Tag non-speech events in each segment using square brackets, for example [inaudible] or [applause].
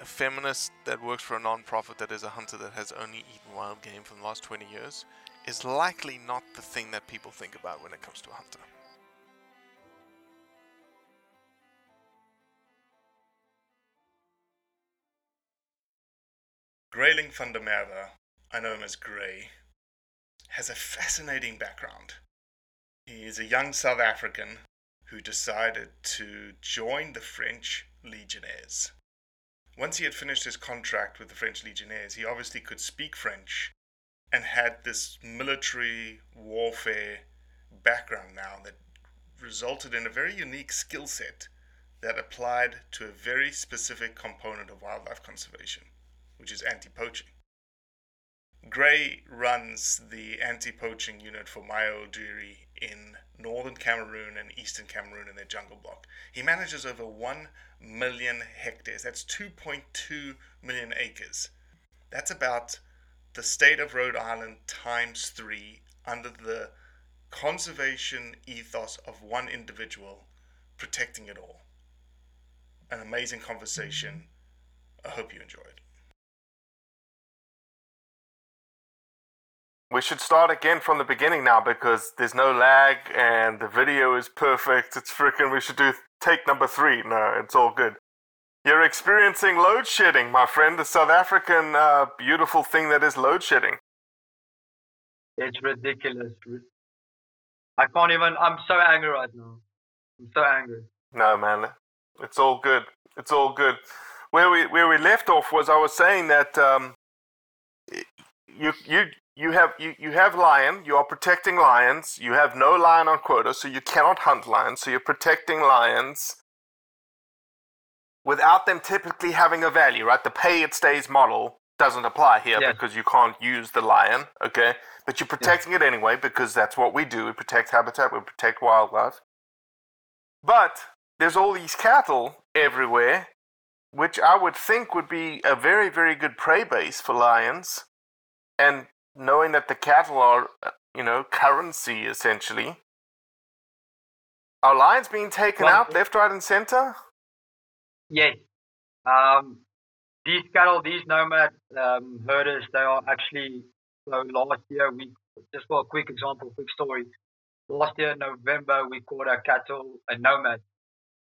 a feminist that works for a non-profit that is a hunter that has only eaten wild game for the last 20 years is likely not the thing that people think about when it comes to a hunter. Greyling Merwe, I know him as Grey, has a fascinating background. He is a young South African who decided to join the French Legionnaires. Once he had finished his contract with the French Legionnaires, he obviously could speak French and had this military warfare background now that resulted in a very unique skill set that applied to a very specific component of wildlife conservation, which is anti poaching. Grey runs the anti poaching unit for Mayo Oldiri in northern Cameroon and eastern Cameroon in their jungle block. He manages over 1 million hectares. That's 2.2 million acres. That's about the state of Rhode Island times three under the conservation ethos of one individual protecting it all. An amazing conversation. I hope you enjoy We should start again from the beginning now because there's no lag and the video is perfect. It's freaking. We should do take number three. No, it's all good. You're experiencing load shedding, my friend. The South African uh, beautiful thing that is load shedding. It's ridiculous. I can't even. I'm so angry right now. I'm so angry. No, man, it's all good. It's all good. Where we where we left off was I was saying that um, you you you have you, you have lion. You are protecting lions. You have no lion on quota, so you cannot hunt lions. So you're protecting lions without them typically having a value, right? The pay it stays model doesn't apply here Yeah. because you can't use the lion, okay? But you're protecting it anyway because that's what we do. We protect habitat. We protect wildlife. But there's all these cattle everywhere, which I would think would be a very, very good prey base for lions. And knowing that the cattle are, uh, you know, currency essentially, are lions being taken Well- out left, right, and center? Yes. Um, these cattle, these nomad um, herders, they are actually. So last year we just for a quick example, quick story. Last year in November, we caught a cattle, a nomad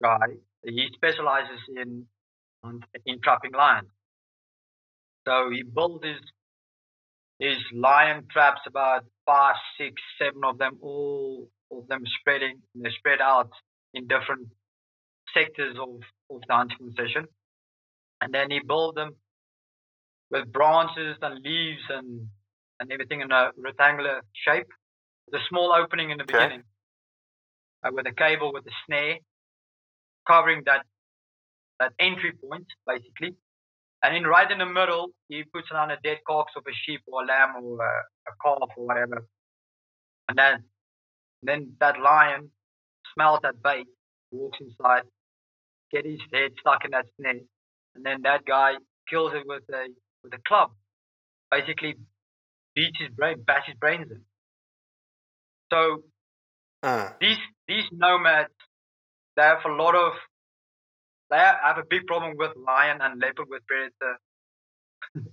guy. He specializes in in trapping lions. So he built his his lion traps, about five, six, seven of them, all of them spreading. They spread out in different sectors of, of the hunting concession. And then he built them with branches and leaves and, and everything in a rectangular shape. The small opening in the Okay. beginning uh, with a cable with a snare covering that that entry point basically. And then right in the middle, he puts down a dead corpse of a sheep or a lamb or a, a calf or whatever. And then then that lion smells that bait, walks inside, get his head stuck in that snare, and then that guy kills it with a with a club. Basically beats his brain, bashes his brains in. So Mm. these these nomads they have a lot of they have a big problem with lion and leopard with predator [laughs]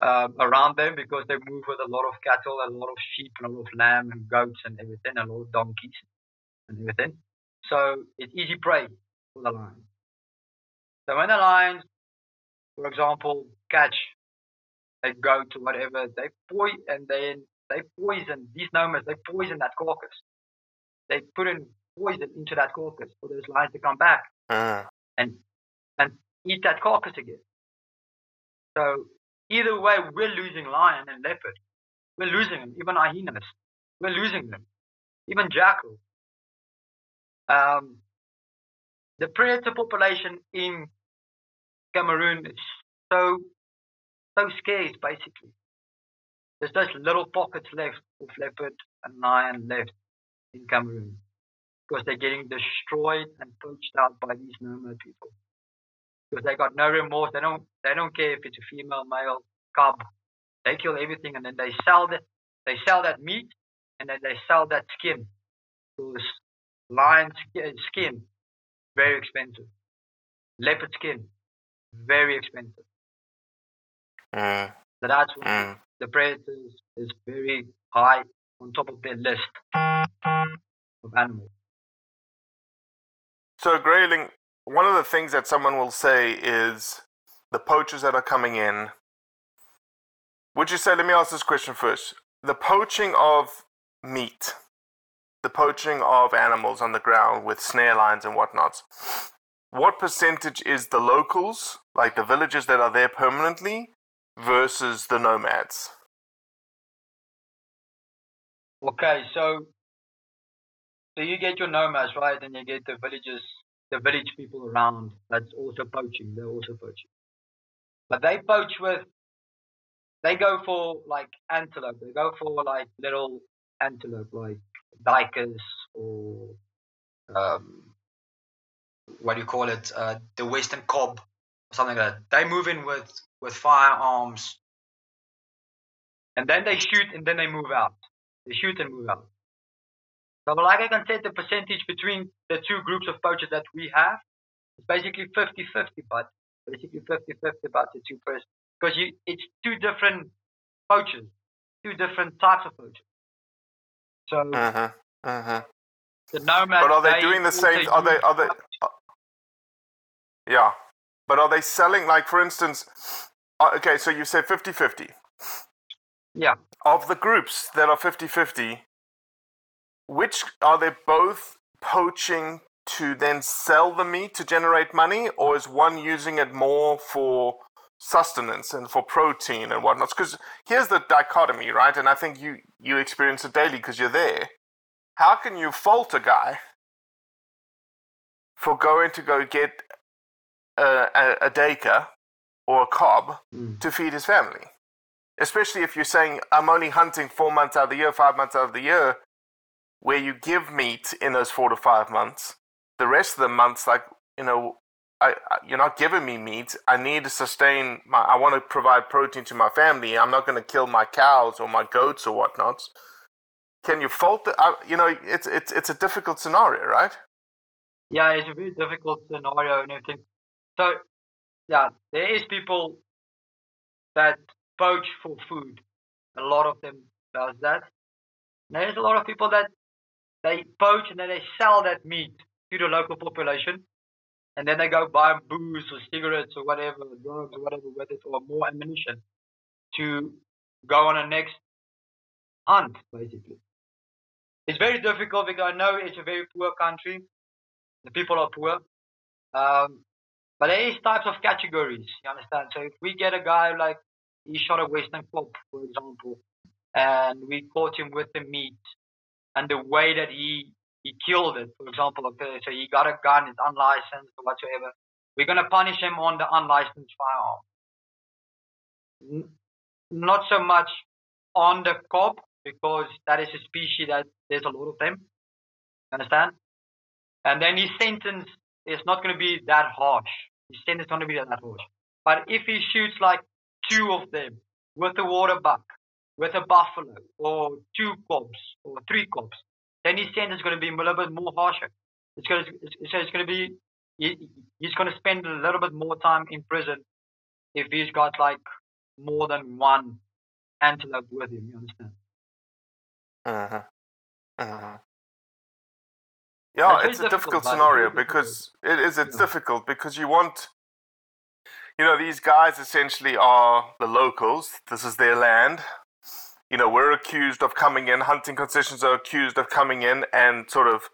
um, around them because they move with a lot of cattle, a lot of sheep, and a lot of lamb and goats and everything, a lot of donkeys and everything. So it's easy prey for the lions. So when the lions, for example, catch a goat or whatever, they poison and then they poison these nomads. They poison that carcass. They put in poison into that carcass for those lions to come back Mm. and and eat that carcass again. So either way, we're losing lion and leopard. We're losing them. Even hyenas, we're losing them. Even jackal. Um, the predator population in Cameroon is so so scarce. Basically, there's just little pockets left of leopard and lion left in Cameroon because they're getting destroyed and poached out by these nomad people. Because they got no remorse. They don't they don't care if it's a female, male, cub. They kill everything and then they sell that they sell that meat and then they sell that skin. Because lion skin, very expensive. Leopard skin very expensive. Mm. So that's why Mm. the predators is very high on top of their list of animals. So, Greyling, one of the things that someone will say is the poachers that are coming in. Would you say, let me ask this question first. The poaching of meat, the poaching of animals on the ground with snare lines and whatnots, what percentage is the locals, like the villagers that are there permanently, versus the nomads? Okay, so so you get your nomads, right? And you get the villages, the village people around that's also poaching. They're also poaching. But they poach with they go for like antelope. They go for like little antelope like duikers or um what do you call it? Uh, the western kob or something like that. They move in with with firearms and then they shoot and then they move out. They shoot and move out. So like I can say the percentage between the two groups of poachers that we have is basically 50-50, but basically 50-50 about the two person because you it's two different poachers, two different types of poachers. So Mm-hmm. Mm-hmm. the nomad But are they doing the same? Are they? Are they? uh, yeah, but are they selling? Like, for instance, uh, okay, so you said 50-50. Yeah. Of the groups that are 50-50, which are they both poaching to then sell the meat to generate money, or is one using it more for sustenance and for protein and whatnot? Because here's the dichotomy, right? And I think you you experience it daily because you're there. How can you fault a guy for going to go get a, a, a duiker or a kob Mm. to feed his family? Especially if you're saying, I'm only hunting four months out of the year, five months out of the year, where you give meat in those four to five months. The rest of the months, like, you know, I, I, you're not giving me meat. I need to sustain my, I want to provide protein to my family. I'm not going to kill my cows or my goats or whatnots. Can you fault the, I, you know, it's, it's, it's a difficult scenario, right? Yeah, it's a very difficult scenario and everything. So, yeah, there is people that poach for food. A lot of them does that. There's a lot of people that they poach and then they sell that meat to the local population, and then they go buy booze or cigarettes or whatever, drugs or whatever with it, or more ammunition to go on a next hunt, basically. It's very difficult because I know it's a very poor country. The people are poor. Um, but there is types of categories, you understand? So if we get a guy like he shot a Western Kob, for example, and we caught him with the meat and the way that he he killed it, for example, okay, so he got a gun, it's unlicensed or whatsoever, we're gonna punish him on the unlicensed firearm. Not so much on the kob because that is a species that there's a lot of them. Understand? And then his sentence is not going to be that harsh. His sentence is going to be that harsh. But if he shoots like two of them with a water buck, with a buffalo, or two kobs, or three kobs, then his sentence is going to be a little bit more harsher. It's going to, so it's going to be, he, he's going to spend a little bit more time in prison if he's got like more than one antelope with him. You understand? Uh huh. Uh huh. Yeah, That's it's a difficult difficult, scenario very because it is. It's Yeah. difficult because you want, you know, these guys essentially are the locals. This is their land. You know, we're accused of coming in. Hunting concessions are accused of coming in and sort of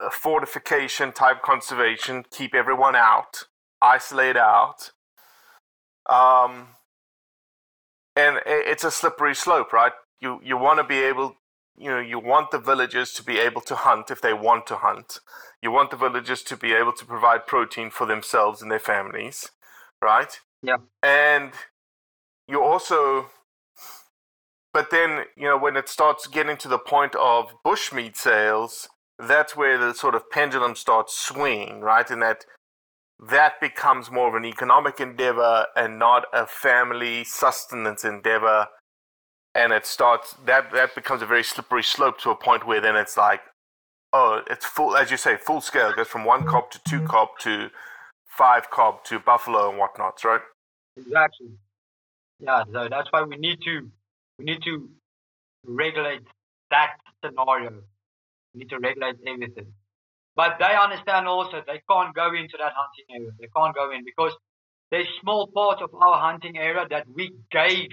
uh, fortification type conservation, keep everyone out, isolate out. Um, and it's a slippery slope, right? You you want to be able, you know, you want the villagers to be able to hunt if they want to hunt. You want the villagers to be able to provide protein for themselves and their families, right? Yeah. And you also, but then you know when it starts getting to the point of bushmeat sales, that's where the sort of pendulum starts swinging, right? And that that becomes more of an economic endeavor and not a family sustenance endeavor and it starts that that becomes a very slippery slope to a point where then it's like oh it's full as you say full scale it goes from one kob to two kob to five kob to buffalo and whatnots right Exactly. Yeah, so that's why we need to we need to regulate that scenario. We need to regulate everything. But they understand also they can't go into that hunting area. They can't go in because there's small part of our hunting area that we gave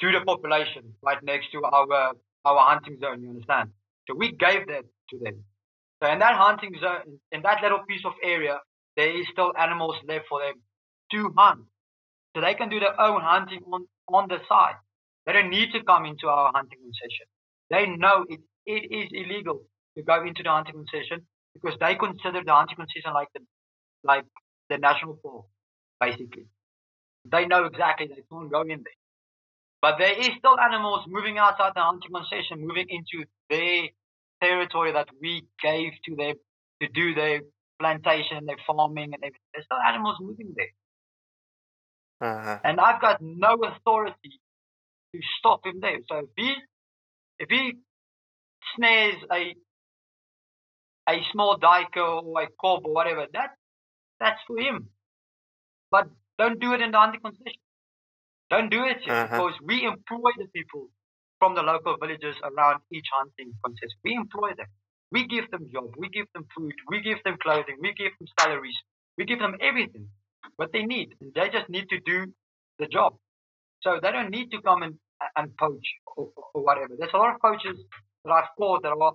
to the population right next to our our hunting zone, you understand? So we gave that to them. So in that hunting zone in that little piece of area there is still animals left for them to hunt. So they can do their own hunting on, on the side. They don't need to come into our hunting concession. They know it, it is illegal to go into the hunting concession because they consider the hunting concession like the like the national park, basically. They know exactly they can't go in there. But there is still animals moving outside the hunting concession, moving into their territory that we gave to them to do their plantation, and their farming, and everything. There's still animals moving there. Uh-huh. and I've got no authority to stop him there. So if he if he snares a a small duiker or a kob or whatever, that that's for him. But don't do it in the hunting concession. Don't do it Uh-huh. because we employ the people from the local villages around each hunting concession. We employ them. We give them job. We give them food. We give them clothing. We give them salaries. We give them everything what they need. They just need to do the job. So they don't need to come and, and poach or, or whatever. There's a lot of poachers that I've caught that are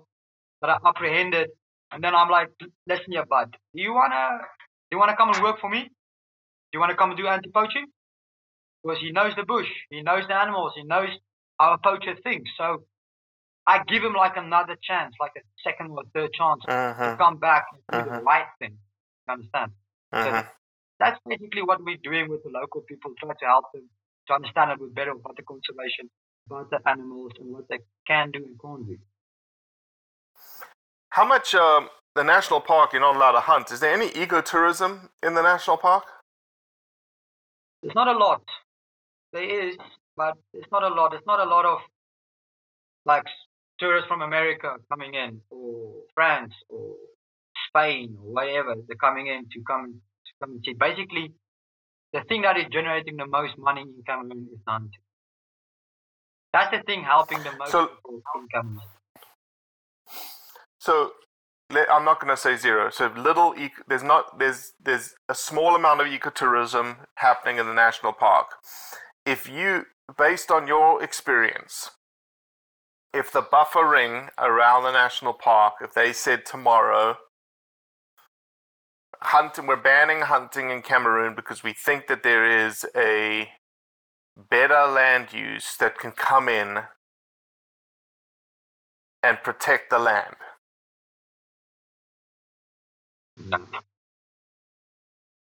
that are apprehended, and then I'm like, listen, here, bud, do you wanna do you wanna come and work for me? Do you wanna come and do anti-poaching? Because he knows the bush, he knows the animals, he knows how a poacher thinks. So I give him like another chance, like a second or third chance Uh-huh. to come back and do Uh-huh. the right thing. You understand? Uh-huh. That's basically what we're doing with the local people, try to help them to understand a bit better about the conservation, about the animals, and what they can do and can't do. how much um, the national park you're not allowed to hunt is there any ecotourism in the national park There's not a lot. There is, but it's not a lot. It's not a lot of like tourists from America coming in, or France, or Spain, or whatever. They're coming in to come to come and see. Basically, the thing that is generating the most money in Cameroon is hunting. That's the thing helping the most So- people in Cameroon. So I'm not going to say zero. So little, eco- there's not there's there's a small amount of ecotourism happening in the national park. If you, based on your experience, if the buffer ring around the national park, if they said tomorrow, hunting, we're banning hunting in Cameroon because we think that there is a better land use that can come in and protect the land.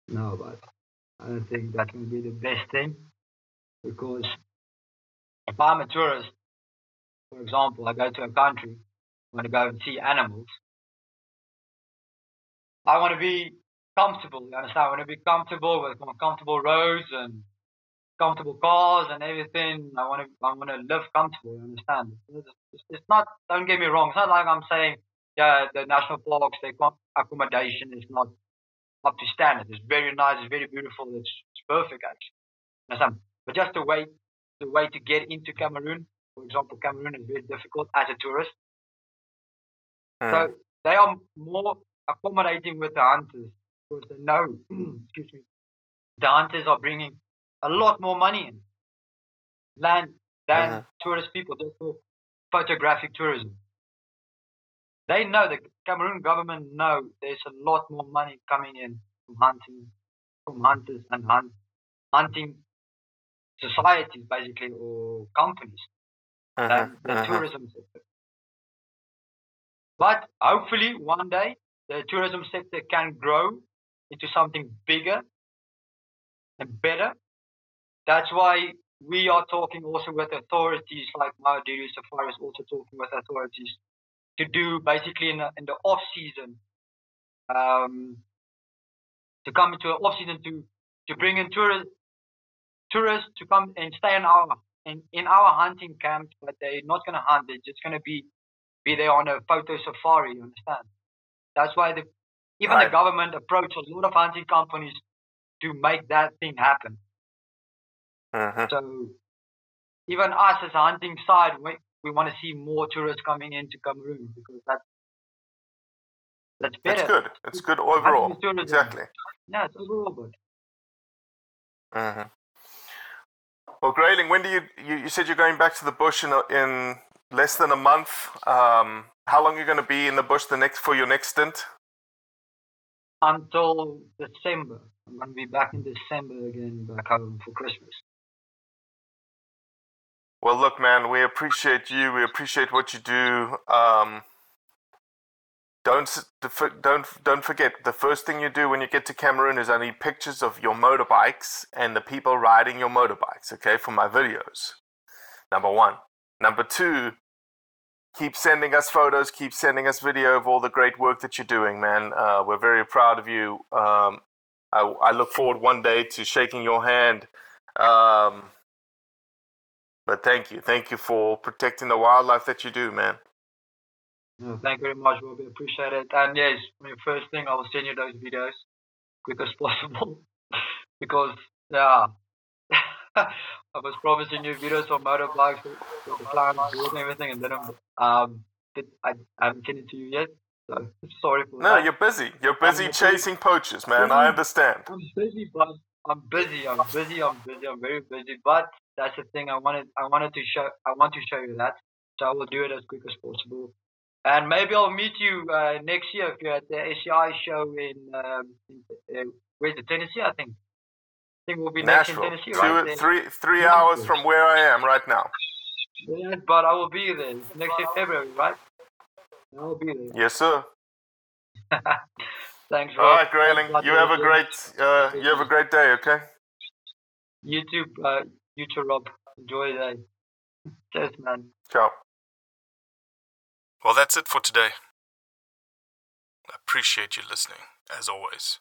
No. But I don't think that will be the best thing because if I'm a tourist, for example, I go to a country, I want to go and see animals. I want to be comfortable, you understand? I want to be comfortable with comfortable roads and comfortable cars and everything. I want to, I want to live comfortable, you understand? It's, it's not, don't get me wrong, it's not like I'm saying, yeah, the national parks, their accommodation is not up to standard. It's very nice, it's very beautiful, it's, it's perfect actually. Understand? But just the way, the way to get into Cameroon, for example, Cameroon is very difficult as a tourist. So uh. they are more accommodating with the hunters because they know, [clears throat] excuse me, dancers are bringing a lot more money in land than Mhm. tourist people just for photographic tourism. They know the Cameroon government know there's a lot more money coming in from hunting, from hunters and hunt, hunting societies basically or companies than the Mhm. tourism sector. But hopefully one day the tourism sector can grow into something bigger and better. That's why we are talking also with authorities like Mayo Oldiri Safari is also talking with authorities to do basically in the, in the off season um, to come into an off season to to bring in tourists tourists to come and stay in our in, in our hunting camp, but they're not gonna hunt. They're just gonna be be there on a photo safari. You understand? That's why the even the government approached a lot of hunting companies to make that thing happen. Mhm. So even us as a hunting side, we, we want to see more tourists coming into Cameroon because that's that's better. It's good. It's good overall. Hunting is tourism. Exactly. Yeah, it's overall good. hmm Well, Greyling, when do you, you you said you're going back to the bush in a, in less than a month? Um, how long are you going to be in the bush the next for your next stint? Until December. I'm going to be back in December again, back home for Christmas. Well, look, man, we appreciate you. We appreciate what you do. Um, don't don't don't forget the first thing you do when you get to Cameroon is I need pictures of your motorbikes and the people riding your motorbikes. Okay, for my videos. Number one. Number two. Keep sending us photos. Keep sending us video of all the great work that you're doing, man. Uh, we're very proud of you. Um, I, I look forward one day to shaking your hand. Um, but thank you. Thank you for protecting the wildlife that you do, man. No, thank you very much, Robbie. Appreciate it. And yes, I mean, first thing, I will send you those videos quick as [laughs] possible because, yeah, I was promising you videos of motorbikes the board and everything, and then I'm, um, I, I haven't sent it to you yet. So sorry for No, that. you're busy. You're busy I'm chasing poachers, man. I understand. I'm busy, but I'm busy. I'm busy. I'm busy. I'm very busy. But that's the thing. I wanted. I wanted to show. I want to show you that. So I will do it as quick as possible. And maybe I'll meet you uh, next year if you're at the SCI show in, um, in uh, where's the Tennessee? I think. I think we'll be next in Nashville. Tennessee, Two, right? three, three hours from where I am right now. Yeah, but I will be there next year February, right? I will be there. Yes, sir. [laughs] Thanks, All Rob. Greyling. You have a great, uh, you have a great day. Okay. You too. Uh, you too, Rob. Enjoy your day. Cheers, man. Ciao. Well, that's it for today. I appreciate you listening, as always.